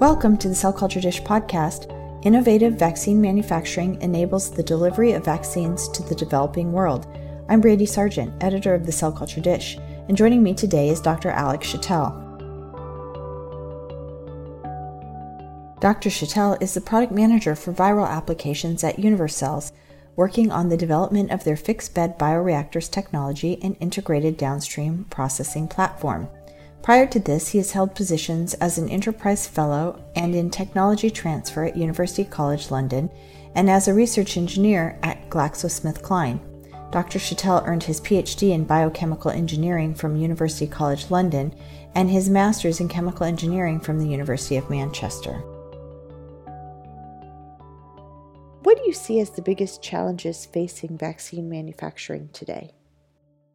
Welcome to the Cell Culture Dish podcast. Innovative vaccine manufacturing enables the delivery of vaccines to the developing world. I'm Brady Sargent, editor of the Cell Culture Dish, and joining me today is Dr. Alex Chattel. Dr. Chattel is the product manager for viral applications at Univercells, working on the development of their fixed bed bioreactors technology and integrated downstream processing platform. Prior to this, he has held positions as an Enterprise Fellow and in Technology Transfer at University College London and as a research engineer at GlaxoSmithKline. Dr. Chattel earned his PhD in biochemical engineering from University College London and his master's in chemical engineering from the University of Manchester. What do you see as the biggest challenges facing vaccine manufacturing today?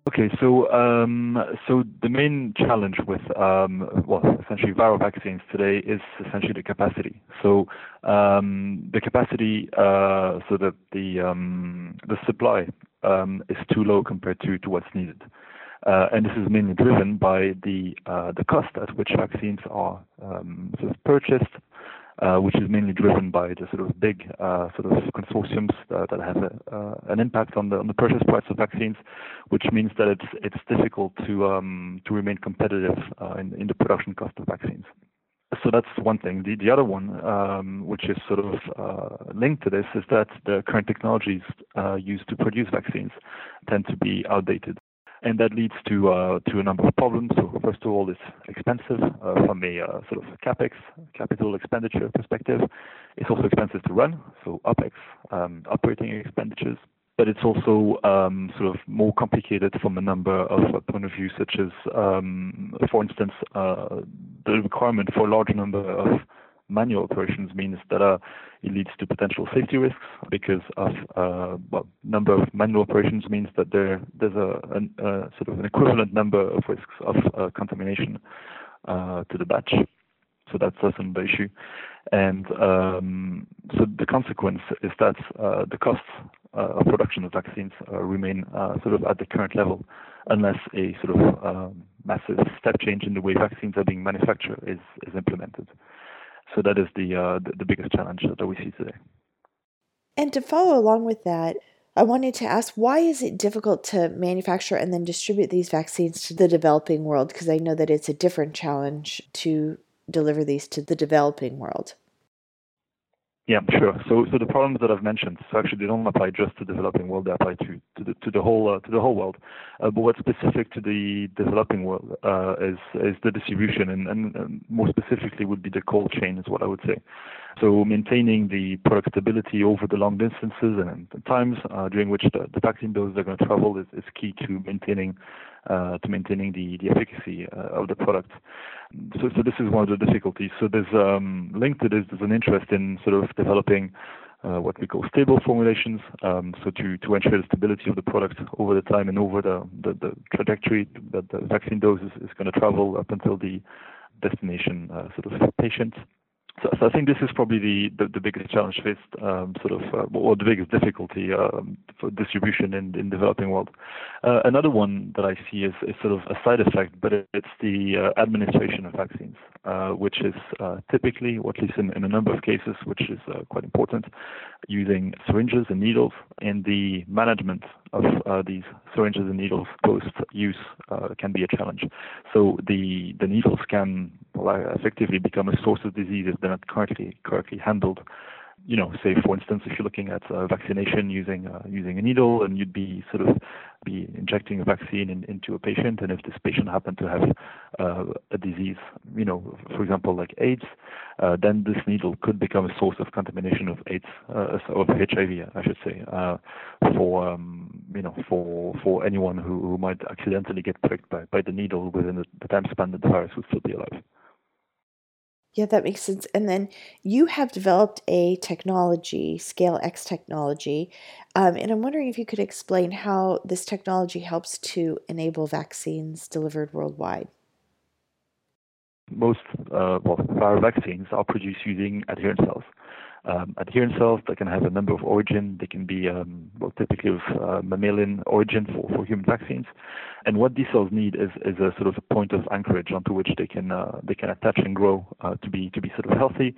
Okay, so um, so the main challenge with um, well, essentially viral vaccines today is essentially the capacity. So um, the capacity, uh, so that the um, the supply um, is too low compared to, to what's needed, uh, and this is mainly driven by the uh, the cost at which vaccines are um, sort of purchased which is mainly driven by the sort of big uh, sort of consortiums that, have uh, an impact on the on the purchase price of vaccines, which means that it's it's difficult to um, to remain competitive uh, in, in the production cost of vaccines. So that's one thing. The the other one, um, which is sort of uh, linked to this, is that the current technologies uh, used to produce vaccines tend to be outdated and that leads to uh, to a number of problems. So first of all, it's expensive uh, from a uh, sort of capex, capital expenditure perspective. It's also expensive to run, so opex, um, operating expenditures. But it's also um, sort of more complicated from a number of uh, point of view, such as, um, for instance, uh, the requirement for a large number of manual operations means that uh, it leads to potential safety risks because of uh, well, number of manual operations means that there there's a, a sort of an equivalent number of risks of uh, contamination uh, to the batch. So that's also an issue, and um, so the consequence is that uh, the costs uh, of production of vaccines remain sort of at the current level, unless a sort of um, massive step change in the way vaccines are being manufactured is is implemented. So that is the, uh, the, the biggest challenge that we see today. And to follow along with that, I wanted to ask why is it difficult to manufacture and then distribute these vaccines to the developing world? Because I know that it's a different challenge to deliver these to the developing world. Yeah, sure. So, so the problems that I've mentioned, so actually they don't apply just to developing world; they apply to to the to the whole uh, to the whole world. Uh, but what's specific to the developing world uh, is is the distribution, and, and, more specifically would be the cold chain, is what I would say. So maintaining the product stability over the long distances and, and times uh, during which the, the vaccine doses are going to travel is, is key to maintaining to maintaining the, the efficacy uh, of the product. So, so this is one of the difficulties. So there's um, linked to this, there's an interest in sort of developing uh, what we call stable formulations, um, so to, to ensure the stability of the product over the time and over the, the, the trajectory that the vaccine dose is, is going to travel up until the destination uh, sort of patient. So, so, I think this is probably the, the, the biggest challenge faced, um, sort of, uh, or the biggest difficulty um, for distribution in in developing world. Uh, another one that I see is, is sort of a side effect, but it, it's the uh, administration of vaccines, uh, which is uh, typically, or at least in, in, a number of cases, which is uh, quite important, using syringes and needles, and the management of these syringes and needles post-use can be a challenge. So the the needles can effectively become a source of disease if they're not correctly correctly handled. You know, say for instance, if you're looking at uh, vaccination using uh, using a needle, and you'd be sort of be injecting a vaccine in, into a patient, and if this patient happened to have uh, a disease, you know, for example, like AIDS, uh, then this needle could become a source of contamination of AIDS, uh, of HIV, I should say, uh, for um, you know, for for anyone who, who might accidentally get pricked by, by the needle within the, the time span that the virus would still be alive. Yeah, that makes sense. And then you have developed a technology, Scale X technology. Um, and I'm wondering if you could explain how this technology helps to enable vaccines delivered worldwide. Most uh, well, viral vaccines are produced using adherent cells. Um, adherent cells that can have a number of origin. They can be um, well, typically of uh, mammalian origin for, for human vaccines. And what these cells need is, is a sort of a point of anchorage onto which they can uh, they can attach and grow uh, to be to be sort of healthy,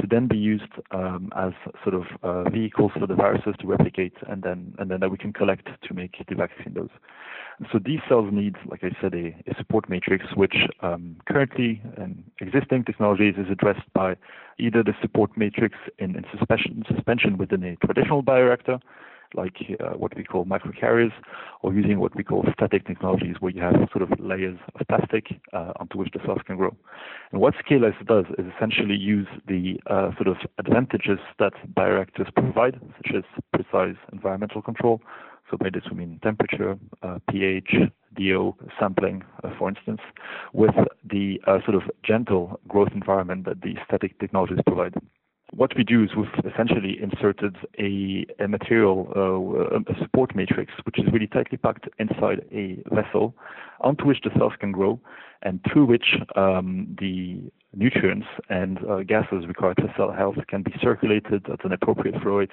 to then be used um, as sort of uh, vehicles for the viruses to replicate, and then and then that we can collect to make the vaccine dose. So these cells need, like I said, a, a support matrix, which um, currently in existing technologies is addressed by either the support matrix in, in suspension, suspension within a traditional bioreactor, like uh, what we call microcarriers, or using what we call static technologies, where you have sort of layers of plastic uh, onto which the cells can grow. And what ScaleX does is essentially use the uh, sort of advantages that bioreactors provide, such as precise environmental control. So by this we mean temperature, uh, pH, DO, sampling, uh, for instance, with the uh, sort of gentle growth environment that the static technologies provide what we do is we've essentially inserted a, a material, uh, a support matrix, which is really tightly packed inside a vessel onto which the cells can grow and through which um, the nutrients and uh, gases required for cell health can be circulated at an appropriate flow rate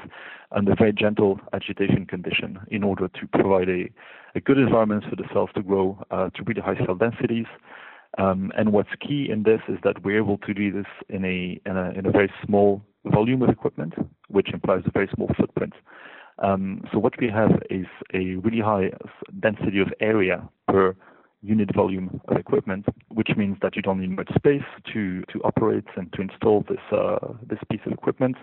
under very gentle agitation condition in order to provide a, a good environment for the cells to grow uh, to really high cell densities um, and what's key in this is that we're able to do this in a, in a, in a very small volume of equipment, which implies a very small footprint. Um, so what we have is a really high density of area per unit volume of equipment, which means that you don't need much space to, to operate and to install this uh, this piece of equipment,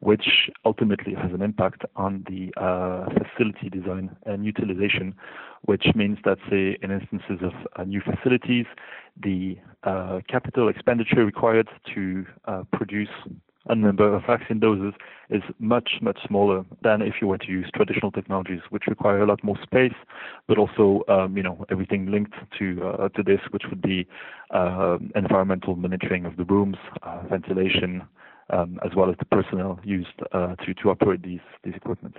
which ultimately has an impact on the uh, facility design and utilization, which means that say in instances of uh, new facilities, the uh, capital expenditure required to uh, produce a number of vaccine doses is much, much smaller than if you were to use traditional technologies, which require a lot more space, but also, um, you know, everything linked to uh, to this, which would be uh, environmental monitoring of the rooms, uh, ventilation, um, as well as the personnel used uh, to to operate these these equipment.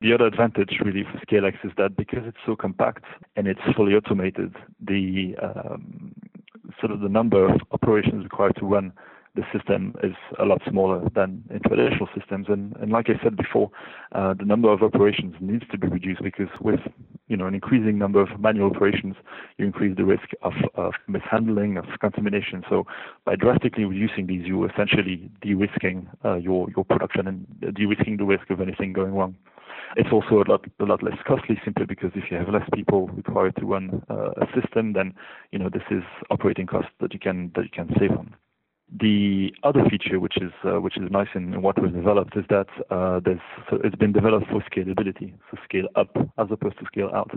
The other advantage really for ScaleX is that because it's so compact and it's fully automated, the um, sort of the number of operations required to run the system is a lot smaller than in traditional systems. And, and like I said before, uh, the number of operations needs to be reduced because with you know an increasing number of manual operations, you increase the risk of, of mishandling, of contamination. So by drastically reducing these, you essentially de-risking uh, your your production and de-risking the risk of anything going wrong. It's also a lot a lot less costly simply because if you have less people required to run uh, a system, then you know this is operating costs that you can that you can save on. The other feature, which is uh, which is nice in, what was developed, is that uh, so it's been developed for scalability, so scale up as opposed to scale out.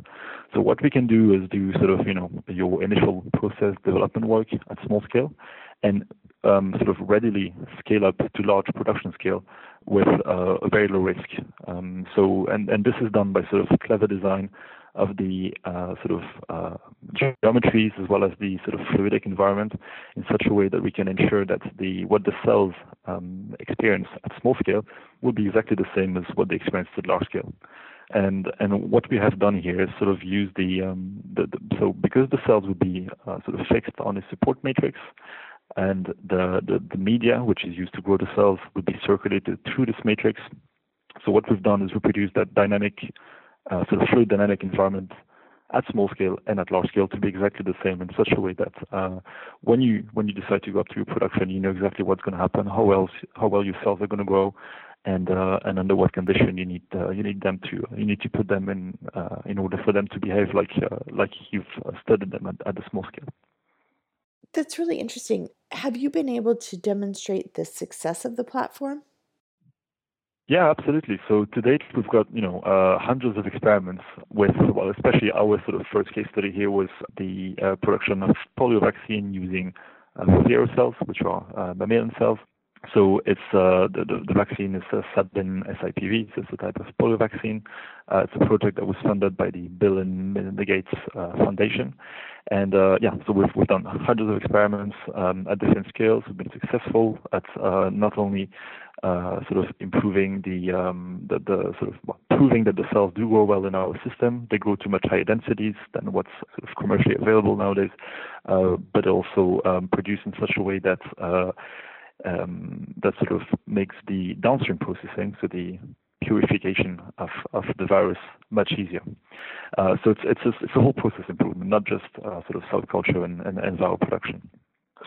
So what we can do is do sort of you know your initial process development work at small scale, and um, sort of readily scale up to large production scale with uh, a very low risk. Um, so and and this is done by sort of clever design of the uh, sort of uh, geometries as well as the sort of fluidic environment in such a way that we can ensure that the what the cells um, experience at small scale will be exactly the same as what they experience at large scale. And and what we have done here is sort of use the, um, the, the so because the cells would be uh, sort of fixed on a support matrix, and the, the, the media which is used to grow the cells would be circulated through this matrix. So what we've done is we produce that dynamic uh, sort of fluid dynamic environment at small scale and at large scale to be exactly the same in such a way that uh, when you when you decide to go up to your production, you know exactly what's going to happen, how well how well your cells are going to grow, and uh, and under what condition you need uh, you need them to you need to put them in uh, in order for them to behave like uh, like you've studied them at, at the small scale. That's really interesting. Have you been able to demonstrate the success of the platform? Yeah, absolutely. So to date, we've got you know uh, hundreds of experiments with, well, especially our sort of first case study here was the uh, production of polio vaccine using uh, zero cells, which are uh, mammalian cells. So it's uh, the, the, vaccine is uh, Sabin SIPV. So it's a type of polio vaccine. Uh, it's a project that was funded by the Bill and Melinda Gates uh, Foundation. And uh, yeah, so we've, we've done hundreds of experiments um, at different scales. We've been successful at uh, not only uh, sort of improving the, um, the, the sort of well, proving that the cells do grow well in our system. They grow to much higher densities than what's sort of commercially available nowadays, uh, but also um, produce in such a way that uh, um, that sort of makes the downstream processing, so the purification of, of the virus much easier. Uh, so it's it's a, it's a whole process improvement, not just uh, sort of cell culture and, and, and viral production.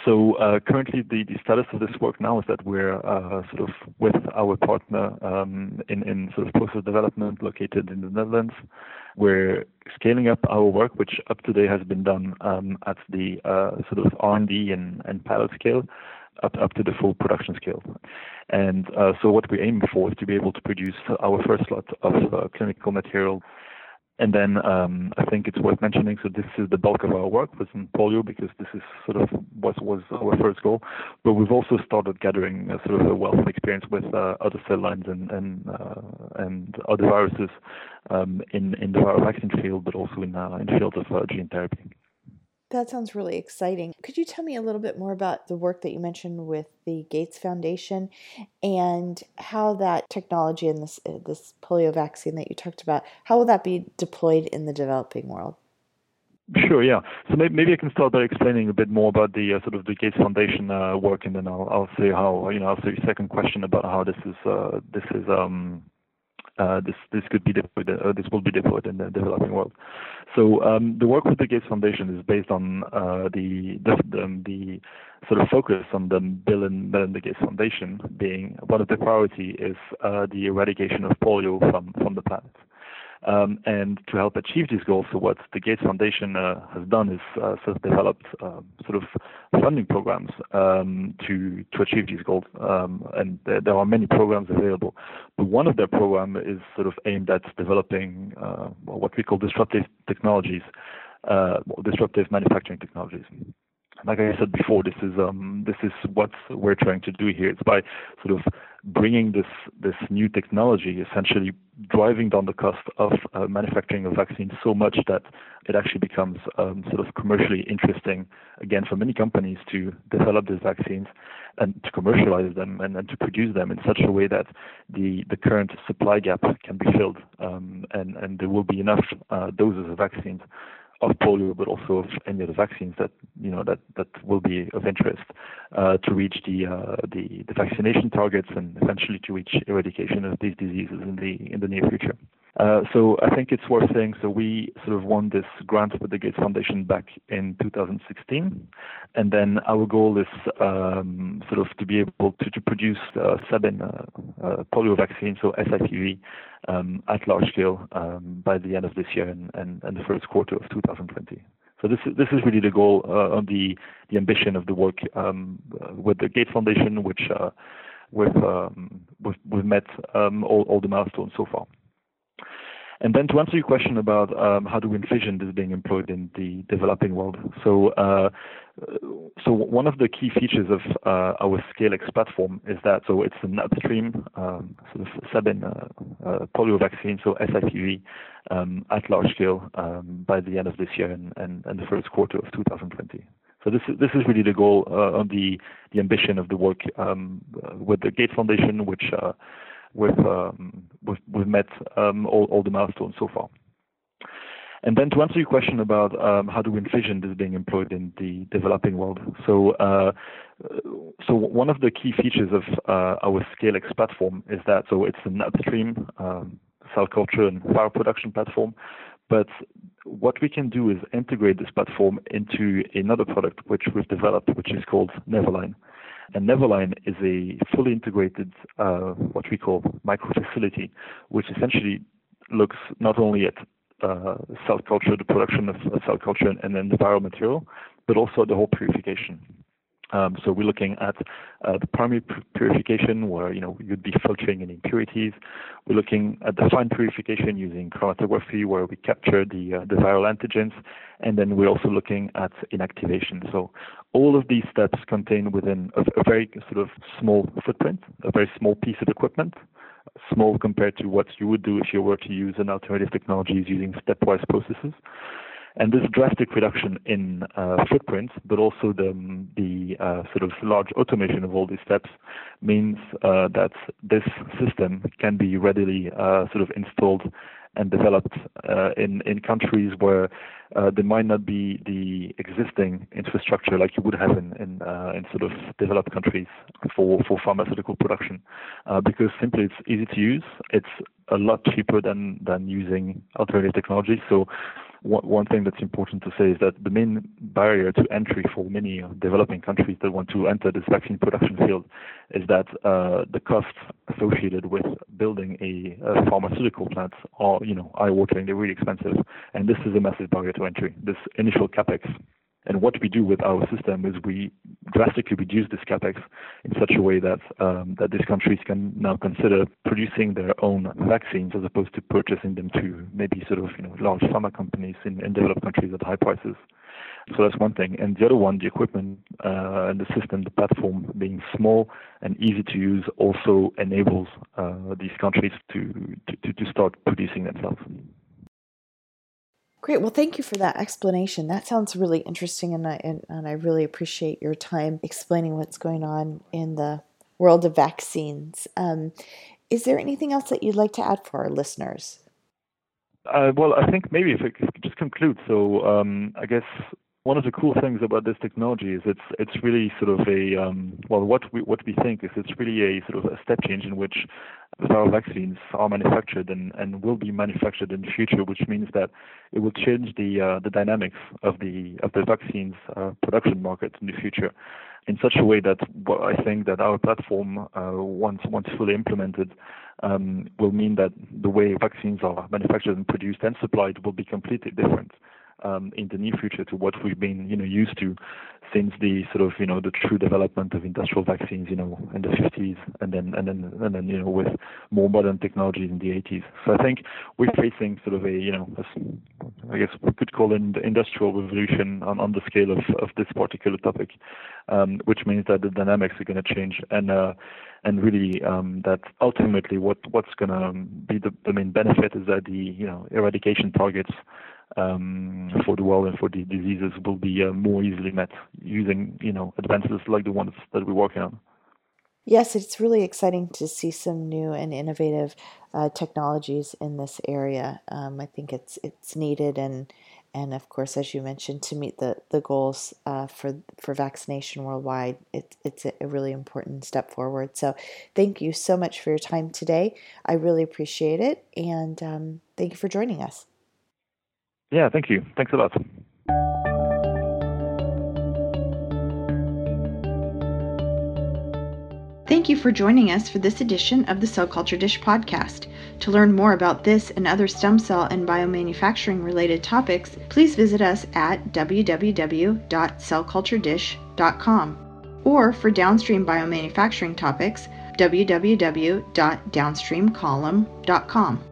So uh, currently, the, the status of this work now is that we're uh, sort of with our partner um, in, in sort of process development located in the Netherlands. We're scaling up our work, which up to date has been done um, at the uh, sort of R&D and, and pilot scale, up up to the full production scale. And uh, so what we aim for is to be able to produce our first lot of uh, clinical material and then um, I think it's worth mentioning, so this is the bulk of our work within polio because this is sort of what was our first goal. But we've also started gathering sort of a wealth of experience with uh, other cell lines and and, uh, and other viruses um, in in the viral vaccine field, but also in uh, in the field of uh, gene therapy. That sounds really exciting. Could you tell me a little bit more about the work that you mentioned with the Gates Foundation and how that technology and this uh, this polio vaccine that you talked about, how will that be deployed in the developing world? Sure, yeah. So maybe, maybe I can start by explaining a bit more about the uh, sort of the Gates Foundation uh, work, and then I'll I'll say how you know I'll say your second question about how this is uh, this is um, uh, this this could be deployed, uh, this will be deployed in the developing world. So um, the work with the Gates Foundation is based on uh, the, the, the sort of focus on the Bill and Melinda Gates Foundation being one of the priority is uh, the eradication of polio from from the planet. Um, and to help achieve these goals, so what the Gates Foundation uh, has done is uh, sort of developed uh, sort of funding programs um, to to achieve these goals. Um, and there, there, are many programs available, but one of their program is sort of aimed at developing uh, what we call disruptive technologies, uh, disruptive manufacturing technologies like I said before, this is um, this is what we're trying to do here. It's by sort of bringing this this new technology, essentially driving down the cost of uh, manufacturing a vaccine so much that it actually becomes um, sort of commercially interesting again for many companies to develop these vaccines and to commercialize them and, to produce them in such a way that the the current supply gap can be filled um, and and there will be enough uh, doses of vaccines of polio, but also of any other vaccines that you know that that will be of interest uh, to reach the, uh, the the vaccination targets and eventually to reach eradication of these diseases in the in the near future. Uh, so I think it's worth saying. So we sort of won this grant with the Gates Foundation back in 2016, and then our goal is um, sort of to be able to, to produce uh, seven uh, uh polio vaccines, so SIPV, um, at large scale um, by the end of this year and, and, and, the first quarter of 2020. So this is this is really the goal uh, on the the ambition of the work um, with the Gates Foundation, which we've, um, we've, we've met um, all, all the milestones so far. And then to answer your question about um, how do we envision this being employed in the developing world, so uh, so one of the key features of uh, our ScaleX platform is that so it's an upstream um, sort of seven uh, uh, polio vaccine, so SIPV, um, at large scale um, by the end of this year and, and, and, the first quarter of 2020. So this is this is really the goal uh, on the the ambition of the work um, with the Gates Foundation, which uh, we've um, met um, all, the milestones so far. And then to answer your question about um, how do we envision this being employed in the developing world, so uh, so one of the key features of uh, our ScaleX platform is that so it's an upstream cell culture and viral production platform, but what we can do is integrate this platform into another product which we've developed, which is called Neverline. And Neverline is a fully integrated, uh, what we call microfacility, which essentially looks not only at uh, cell culture, the production of cell culture and then the viral material, but also the whole purification. Um, so we're looking at uh, the primary purification, where you know you'd be filtering any impurities. We're looking at the fine purification using chromatography, where we capture the uh, the viral antigens, and then we're also looking at inactivation. So all of these steps contain within a, a very sort of small footprint, a very small piece of equipment, small compared to what you would do if you were to use an alternative technologies using stepwise processes. And this drastic reduction in uh, footprint, but also the, the uh, sort of large automation of all these steps, means uh, that this system can be readily uh, sort of installed and developed uh, in in countries where uh, there might not be the existing infrastructure like you would have in in, uh, in sort of developed countries for for pharmaceutical production, uh, because simply it's easy to use. It's a lot cheaper than than using alternative technology. So one thing that's important to say is that the main barrier to entry for many developing countries that want to enter this vaccine production field is that uh, the costs associated with building a, a, pharmaceutical plant are, you know, eye-watering. They're really expensive, and this is a massive barrier to entry. This initial capex and what we do with our system is we drastically reduce this capex in such a way that um, that these countries can now consider producing their own vaccines as opposed to purchasing them to maybe sort of you know large pharma companies in, in developed countries at high prices. So that's one thing. And the other one, the equipment uh, and the system, the platform being small and easy to use, also enables uh, these countries to, to to start producing themselves. Great. Well, thank you for that explanation. That sounds really interesting, and I and, and I really appreciate your time explaining what's going on in the world of vaccines. Um, is there anything else that you'd like to add for our listeners? Uh, well, I think maybe if I could just conclude. So um, I guess one of the cool things about this technology is it's it's really sort of a um, well what we what we think is it's really a sort of a step change in which viral vaccines are manufactured and, and will be manufactured in the future, which means that it will change the uh, the dynamics of the of the vaccines uh, production market in the future in such a way that I think that our platform uh, once once fully implemented um, will mean that the way vaccines are manufactured and produced and supplied will be completely different um, in the near future to what we've been, you know, used to since the sort of, you know, the true development of industrial vaccines, you know, in the 50s, and then and then and then you know with more modern technologies in the 80s. So I think we're facing sort of a, you know, a, I guess we could call it the industrial revolution on, on the scale of, of this particular topic, um, which means that the dynamics are going to change and. Uh, and really um, that ultimately what what's going to be the, the main benefit is that the you know eradication targets for the world and for the diseases will be uh, more easily met using you know advances like the ones that we're working on. Yes, it's really exciting to see some new and innovative uh, technologies in this area. Um, I think it's it's needed and and of course, as you mentioned, to meet the the goals uh, for for vaccination worldwide, it, it's a really important step forward. So, thank you so much for your time today. I really appreciate it, and um, thank you for joining us. Yeah, thank you. Thanks a lot. Thank you for joining us for this edition of the Cell Culture Dish podcast. To learn more about this and other stem cell and biomanufacturing related topics, please visit us at www.cellculturedish.com or for downstream biomanufacturing topics, www.downstreamcolumn.com.